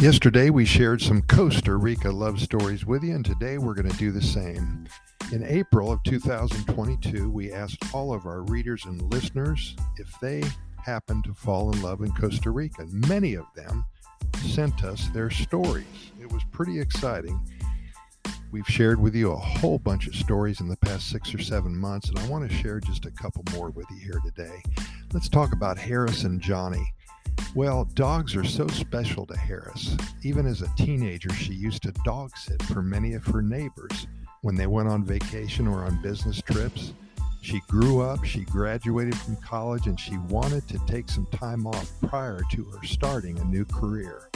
Yesterday, we shared some Costa Rica love stories with you, and today we're going to do the same. In April of 2022, we asked all of our readers and listeners if they happened to fall in love in Costa Rica. Many of them sent us their stories. It was pretty exciting. We've shared with you a whole bunch of stories in the past six or seven months, and I want to share just a couple more with you here today. Let's talk about Harris and Johnny. Well, dogs are so special to Harris. Even as a teenager, she used to dog sit for many of her neighbors when they went on vacation or on business trips. She grew up, she graduated from college, and she wanted to take some time off prior to her starting a new career.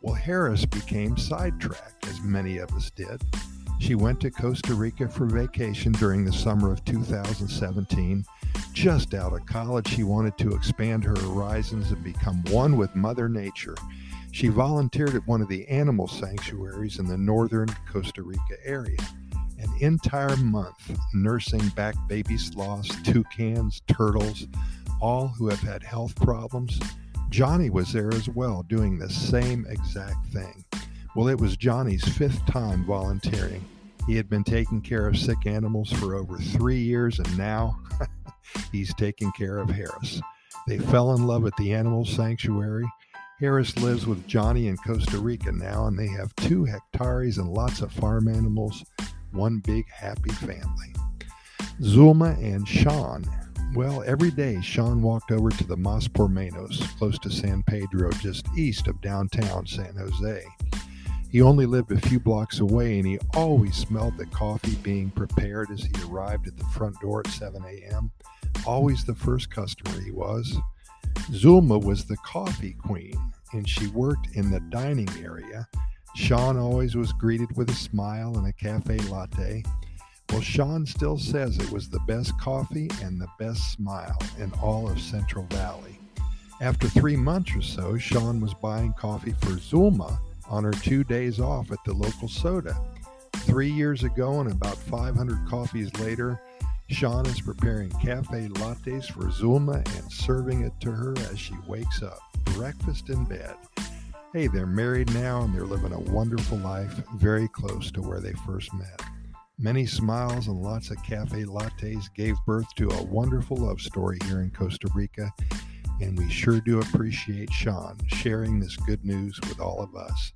Well, Harris became sidetracked, as many of us did. She went to Costa Rica for vacation during the summer of 2017 just out of college, she wanted to expand her horizons and become one with Mother Nature. She volunteered at one of the animal sanctuaries in the northern Costa Rica area. An entire month nursing back baby sloths, toucans, turtles, all who have had health problems. Johnny was there as well, doing the same exact thing. Well, it was Johnny's fifth time volunteering. He had been taking care of sick animals for over three years, and now he's taking care of Harris. They fell in love at the animal sanctuary. Harris lives with Johnny in Costa Rica now, and they have two hectares and lots of farm animals, one big happy family. Zulma and Sean. Well, every day Sean walked over to the Mas x Menos, close to San Pedro, just east of downtown San Jose. He only lived a few blocks away, and he always smelled the coffee being prepared as he arrived at the front door at 7 a.m always the first customer he was. Zulma was the coffee queen, and she worked in the dining area. Sean always was greeted with a smile and a cafe latte. Well, Sean still says it was the best coffee and the best smile in all of Central Valley. After three months or so, Sean was buying coffee for Zulma on her two days off at the local soda. Three years ago, and about 500 coffees later, Sean is preparing cafe lattes for Zulma and serving it to her as she wakes up. Breakfast in bed. Hey, they're married now and they're living a wonderful life very close to where they first met. Many smiles and lots of cafe lattes gave birth to a wonderful love story here in Costa Rica, and we sure do appreciate Sean sharing this good news with all of us.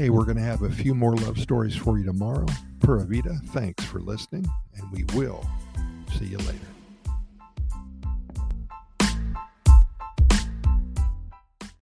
Hey, we're going to have a few more love stories for you tomorrow. Pura Vida, thanks for listening, and we will See you later.